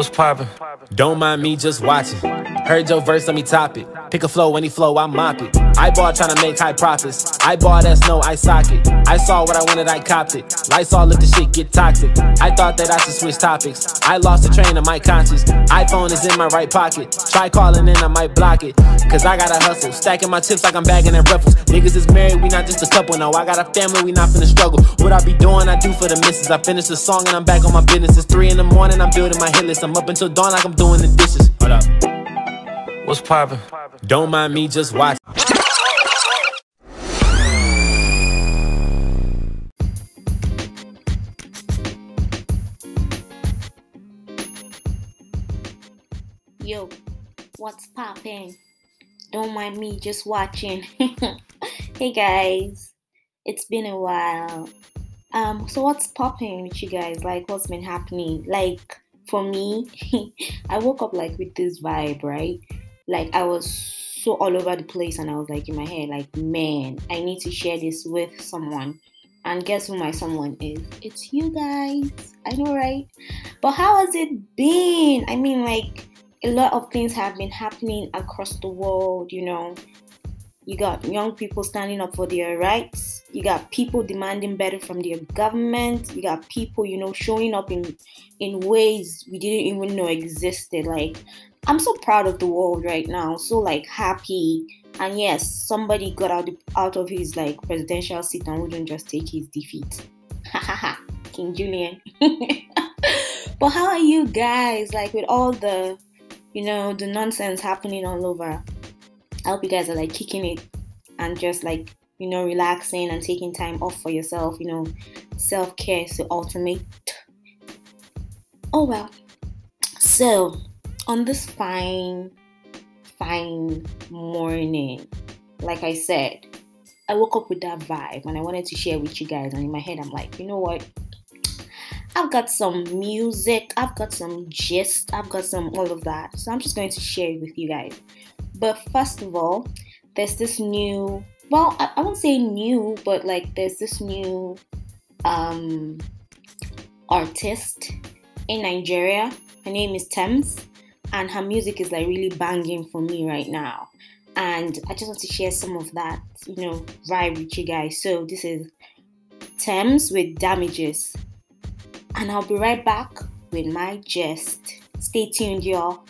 What's poppin'? Don't mind me just watching. Heard your verse, let me top it. Pick a flow, any flow, I mop it. I ball trying to make high profits. I ball that's no I socket. I saw what I wanted, I copped it. Lights all let the shit get toxic. I thought that I should switch topics. I lost the train of my conscience. iPhone is in my right pocket. Try calling in, I might block it. Cause I gotta hustle. Stacking my chips like I'm bagging at ruffles. Niggas is married, we not just a couple. No, I got a family, we not finna struggle. What I be doing, I do for the missus. I finish the song and I'm back on my business. It's three in the morning, I'm building my hit list. I'm up until dawn like I'm doing the dishes. Hold up. What's poppin'? Don't mind me just watching. What's poppin'? Don't mind me just watching. hey guys, it's been a while. Um, so what's popping with you guys? Like, what's been happening? Like, for me, I woke up like with this vibe, right? Like, I was so all over the place, and I was like in my head, like, man, I need to share this with someone. And guess who my someone is? It's you guys. I know, right? But how has it been? I mean, like, a lot of things have been happening across the world, you know. You got young people standing up for their rights. You got people demanding better from their government. You got people, you know, showing up in in ways we didn't even know existed. Like, I'm so proud of the world right now. So like happy. And yes, somebody got out out of his like presidential seat and wouldn't just take his defeat. King Julian. but how are you guys? Like with all the you know, the nonsense happening all over. I hope you guys are like kicking it and just like, you know, relaxing and taking time off for yourself. You know, self care is the ultimate. Oh well. So, on this fine, fine morning, like I said, I woke up with that vibe and I wanted to share with you guys. And in my head, I'm like, you know what? I've got some music, I've got some gist, I've got some all of that. So I'm just going to share it with you guys. But first of all, there's this new, well, I, I won't say new, but like there's this new um, artist in Nigeria. Her name is Tems, and her music is like really banging for me right now. And I just want to share some of that, you know, vibe with you guys. So this is Tems with Damages and I'll be right back with my gist. Stay tuned, y'all.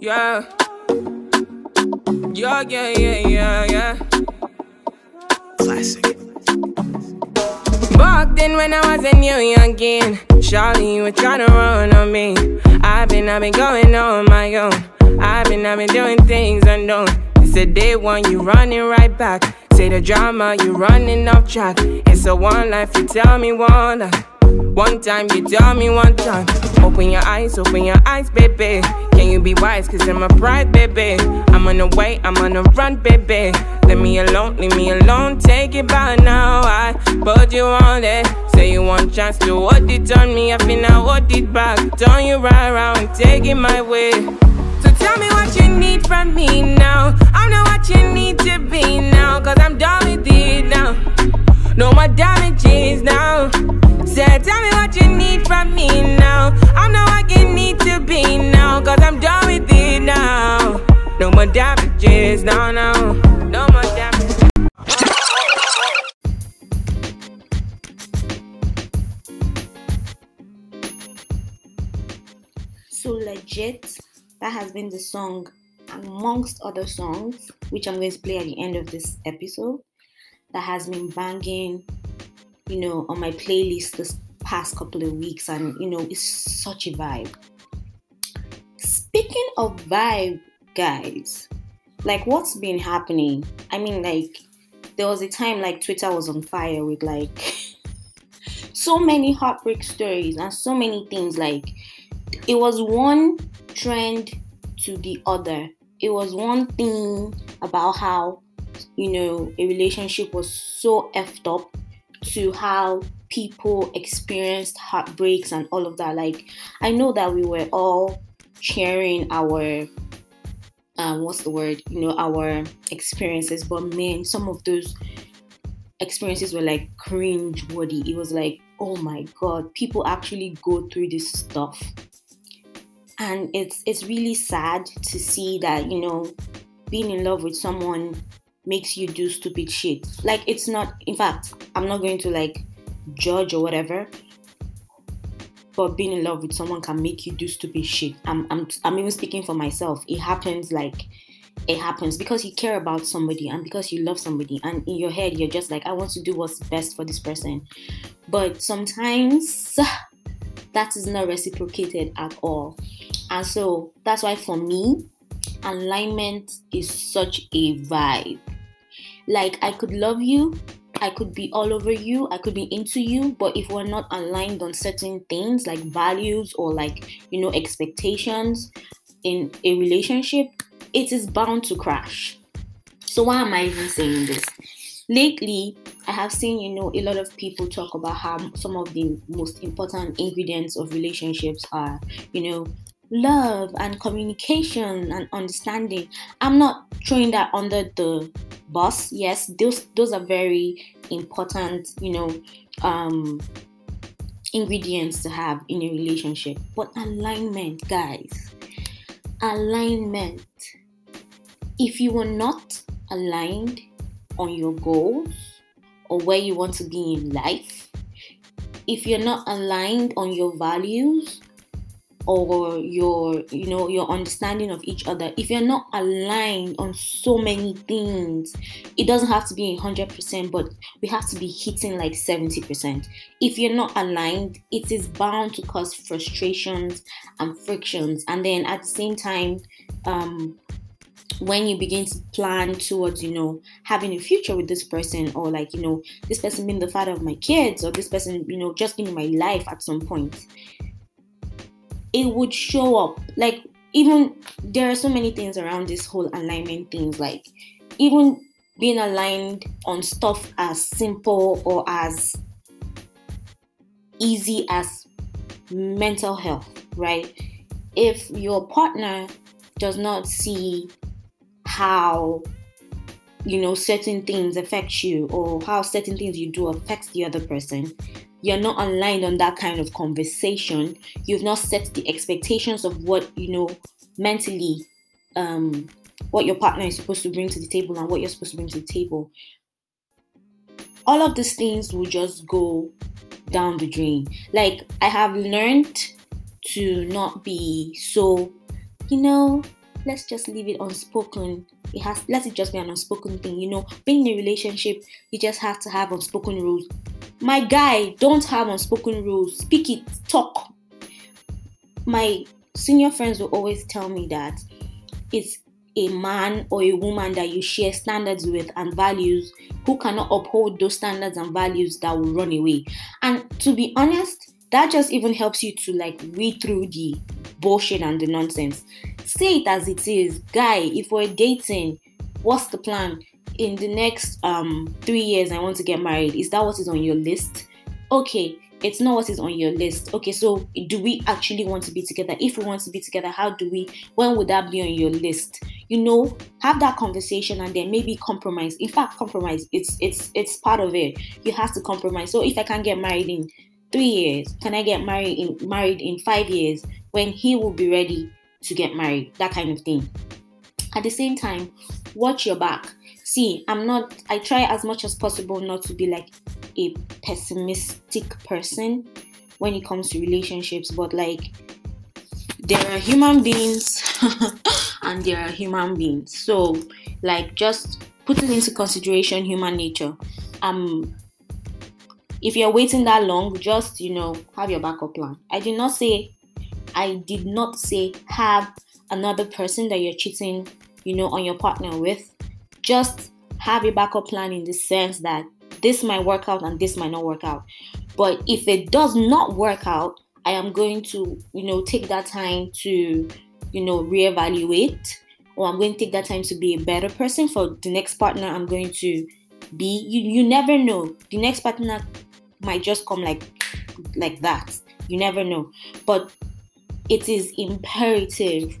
Yeah. Yeah, yeah, yeah, yeah, yeah. When I was a new youngin', Charlie, you were tryna run on me. I've been, I've been going on my own. I've been, I've been doing things unknown. It's a day one, you running right back. Say the drama, you running off track. It's a one life, you tell me one life. One time, you tell me one time. Open your eyes, open your eyes, baby. Can you be wise? Cause I'm a pride, baby. I'm on the way, I'm on the run, baby. Leave me alone, leave me alone. Take it by now. I put you on it. Say you want chance to hold it on me. I feel now hold it back. Turn you right around, take it my way. So tell me what you need from me now. I know what you need to be now. Cause I'm done with it now. No more damages now. Say, tell me what you need from me now. I know what you need to be now. Cause I'm done with it now. No more damages, no, no. No more damages. So legit, that has been the song amongst other songs, which I'm going to play at the end of this episode, that has been banging, you know, on my playlist this past couple of weeks, and you know, it's such a vibe. Speaking of vibe, guys, like what's been happening? I mean, like, there was a time like Twitter was on fire with like so many heartbreak stories and so many things like it was one trend to the other. It was one thing about how, you know, a relationship was so effed up to how people experienced heartbreaks and all of that. Like, I know that we were all sharing our um, what's the word? You know, our experiences. But man, some of those experiences were like cringe worthy. It was like, oh my god, people actually go through this stuff. And it's it's really sad to see that, you know, being in love with someone makes you do stupid shit. Like it's not in fact, I'm not going to like judge or whatever. But being in love with someone can make you do stupid shit. I'm I'm I'm even speaking for myself. It happens like it happens because you care about somebody and because you love somebody and in your head you're just like i want to do what's best for this person but sometimes that is not reciprocated at all and so that's why for me alignment is such a vibe like i could love you i could be all over you i could be into you but if we're not aligned on certain things like values or like you know expectations in a relationship it is bound to crash. So, why am I even saying this? Lately, I have seen, you know, a lot of people talk about how some of the most important ingredients of relationships are, you know, love and communication and understanding. I'm not throwing that under the bus. Yes, those those are very important, you know, um ingredients to have in a relationship. But alignment, guys. Alignment if you are not aligned on your goals or where you want to be in life, if you're not aligned on your values or your you know your understanding of each other if you're not aligned on so many things it doesn't have to be 100% but we have to be hitting like 70% if you're not aligned it is bound to cause frustrations and frictions. And then at the same time um when you begin to plan towards you know having a future with this person or like you know this person being the father of my kids or this person you know just being in my life at some point it would show up. Like even there are so many things around this whole alignment things like even being aligned on stuff as simple or as easy as mental health right? If your partner does not see how you know certain things affect you or how certain things you do affects the other person you're not aligned on that kind of conversation. You've not set the expectations of what you know mentally um what your partner is supposed to bring to the table and what you're supposed to bring to the table. All of these things will just go down the drain. Like i have learned to not be so you know let's just leave it unspoken. It has let it just be an unspoken thing. You know, being in a relationship, you just have to have unspoken rules. My guy, don't have unspoken rules. Speak it, talk. My senior friends will always tell me that it's a man or a woman that you share standards with and values who cannot uphold those standards and values that will run away. And to be honest, that just even helps you to like read through the bullshit and the nonsense. Say it as it is. Guy, if we're dating, what's the plan? In the next um three years, I want to get married. Is that what is on your list? Okay, it's not what is on your list. Okay, so do we actually want to be together? If we want to be together, how do we? When would that be on your list? You know, have that conversation and then maybe compromise. In fact, compromise. It's it's it's part of it. You have to compromise. So if I can get married in three years, can I get married in married in five years? when he will be ready to get married, that kind of thing. At the same time, watch your back. See, I'm not, I try as much as possible not to be like a pessimistic person when it comes to relationships, but like there are human beings and there are human beings. So, like, just putting into consideration human nature. Um, if you're waiting that long, just you know, have your backup plan. I did not say I did not say have another person that you're cheating, you know, on your partner with. Just have a backup plan in the sense that this might work out and this might not work out. But if it does not work out, I am going to, you know, take that time to, you know, reevaluate or I'm going to take that time to be a better person for the next partner I'm going to be. You you never know. The next partner might just come like like that. You never know. But it is imperative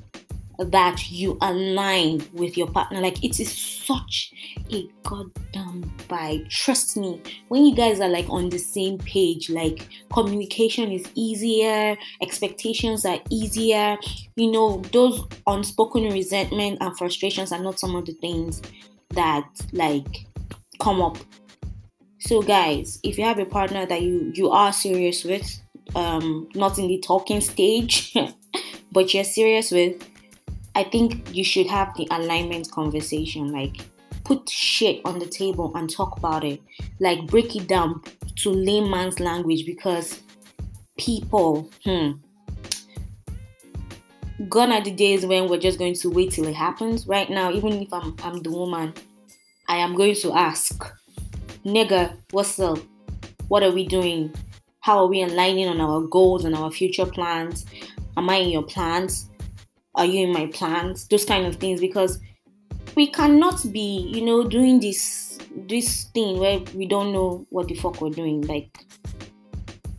that you align with your partner. Like it is such a goddamn vibe. Trust me, when you guys are like on the same page, like communication is easier, expectations are easier. You know, those unspoken resentment and frustrations are not some of the things that like come up. So guys, if you have a partner that you you are serious with, um, not in the talking stage, but you're serious with, I think you should have the alignment conversation. Like, put shit on the table and talk about it. Like, break it down to layman's language because people, hmm. Gone are the days when we're just going to wait till it happens. Right now, even if I'm I'm the woman, I am going to ask, nigga, what's up? What are we doing? How are we aligning on our goals and our future plans? Am I in your plans? Are you in my plans? Those kind of things because we cannot be, you know, doing this this thing where we don't know what the fuck we're doing. Like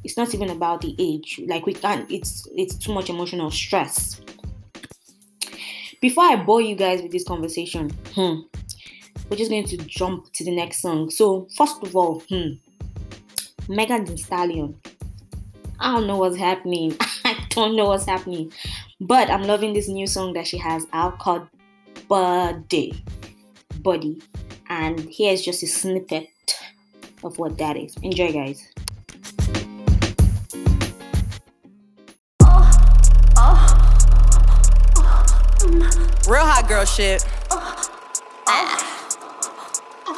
it's not even about the age. Like we can't it's it's too much emotional stress. Before I bore you guys with this conversation, hmm, we're just going to jump to the next song. So first of all, hmm, Megan Thee Stallion. I don't know what's happening. I don't know what's happening. But I'm loving this new song that she has out called Body. Body. And here's just a snippet of what that is. Enjoy, guys. Real hot girl shit.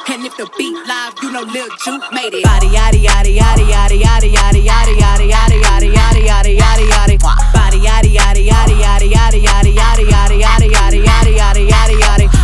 And if the beat live, you know Lil Ju made it. Body yaddy yaddy yaddy yaddy yaddy yaddy yaddy yaddy yaddy yaddy yaddy yaddy yaddy yaddy. Body yaddy yaddy yaddy yaddy yaddy yaddy yaddy yaddy yaddy yaddy yaddy yaddy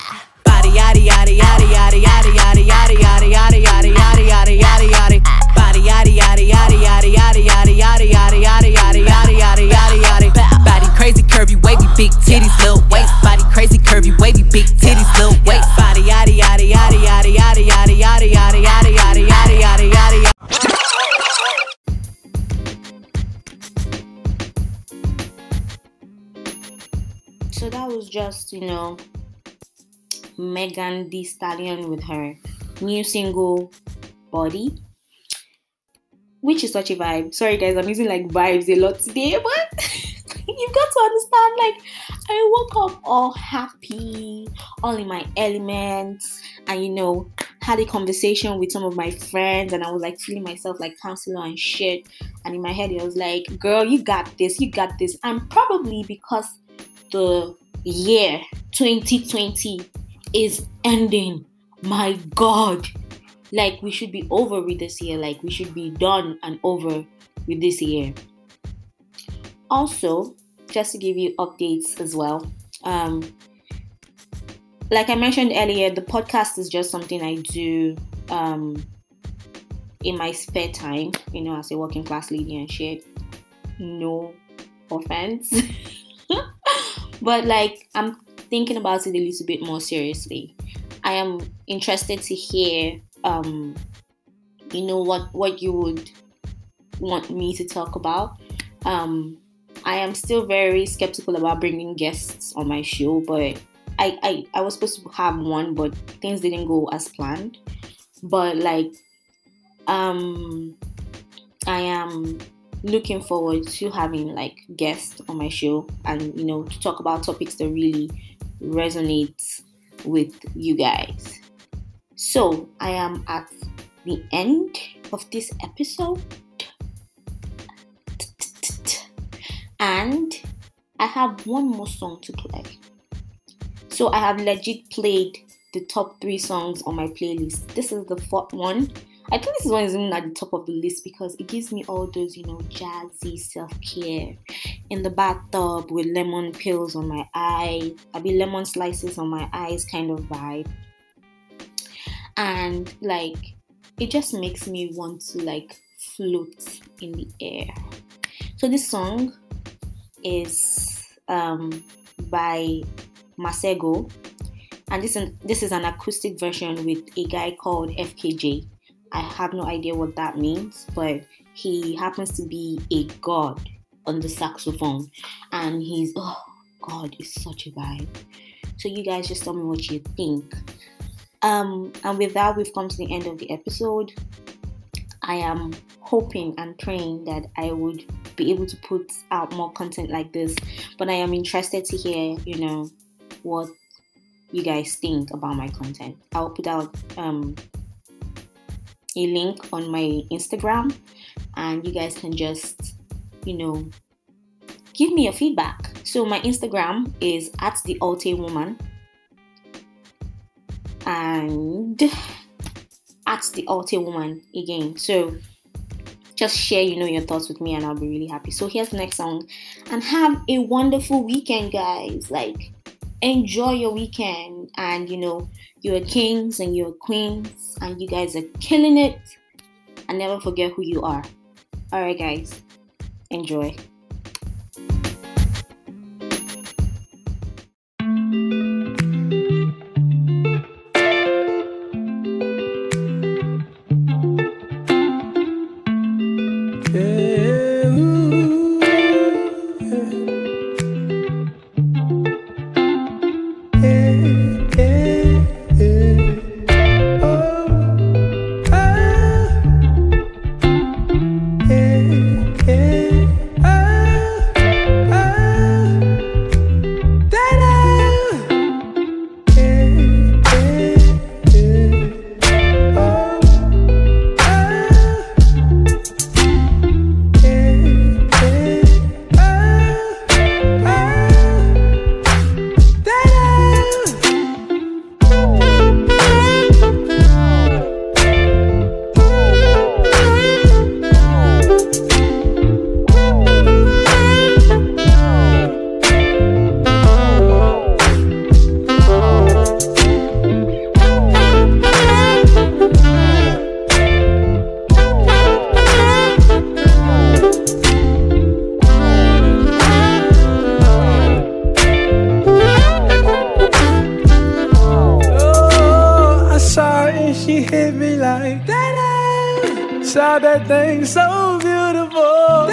Body yaddy yaddy yaddy yaddy yaddy yaddy yaddy yaddy yaddy yaddy yaddy yaddy yaddy yaddy. Body yaddy yaddy yaddy yaddy yaddy yaddy yaddy yaddy yaddy yaddy yaddy yaddy yaddy yaddy. Body crazy curvy wavy big titties little waist. Body crazy curvy wavy big titties little waist. Body yaddy yaddy yaddy yaddy yaddy yaddy yaddy yaddy yaddy yaddy yaddy yaddy yaddy. So that was just, you know, Megan Thee Stallion with her new single Body, which is such a vibe. Sorry guys, I'm using like vibes a lot today, but you've got to understand. Like, I woke up all happy, all in my elements, and you know, had a conversation with some of my friends, and I was like feeling myself like counselor and shit. And in my head, it was like, girl, you got this, you got this. And probably because the year 2020 is ending. My God. Like, we should be over with this year. Like, we should be done and over with this year. Also, just to give you updates as well. Um, like I mentioned earlier, the podcast is just something I do um, in my spare time, you know, as a working class lady and shit. No offense. but like I'm thinking about it a little bit more seriously. I am interested to hear um you know what what you would want me to talk about. Um I am still very skeptical about bringing guests on my show, but I, I I was supposed to have one, but things didn't go as planned. But like um I am looking forward to having like guests on my show and you know to talk about topics that really resonate with you guys. So I am at the end of this episode. And I have one more song to play. So I have legit played the top three songs on my playlist. This is the fourth one. I think this one is even at the top of the list because it gives me all those, you know, jazzy self care in the bathtub with lemon peels on my eye, I be lemon slices on my eyes kind of vibe. And like it just makes me want to like float in the air. So this song is um, by Masego, and this is, this is an acoustic version with a guy called FKJ. I have no idea what that means, but he happens to be a god on the saxophone, and he's oh god, it's such a vibe. So you guys just tell me what you think. Um, and with that, we've come to the end of the episode. I am hoping and praying that I would be able to put out more content like this, but I am interested to hear, you know, what you guys think about my content. I'll put out um, a link on my Instagram, and you guys can just, you know, give me your feedback. So my Instagram is at the Alte Woman, and at the Alte Woman again. So just share, you know, your thoughts with me, and I'll be really happy. So here's the next song, and have a wonderful weekend, guys. Like enjoy your weekend and you know you're kings and you're queens and you guys are killing it. And never forget who you are. All right guys. Enjoy Saw that thing so beautiful.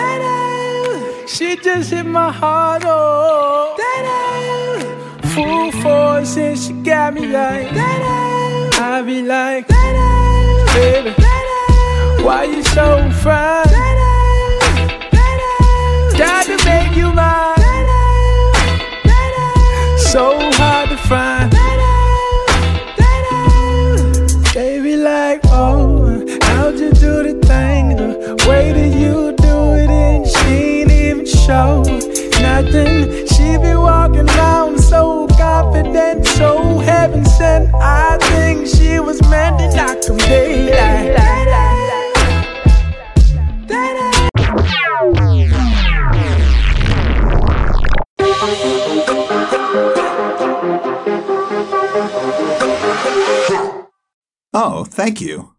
She just hit my heart, oh. Full force and she got me like. I be like, baby, why you so fine? Got to make you mine. So hard to find. She be walking so confident, so heaven sent. I think she was meant to knock daylight. Oh, thank you.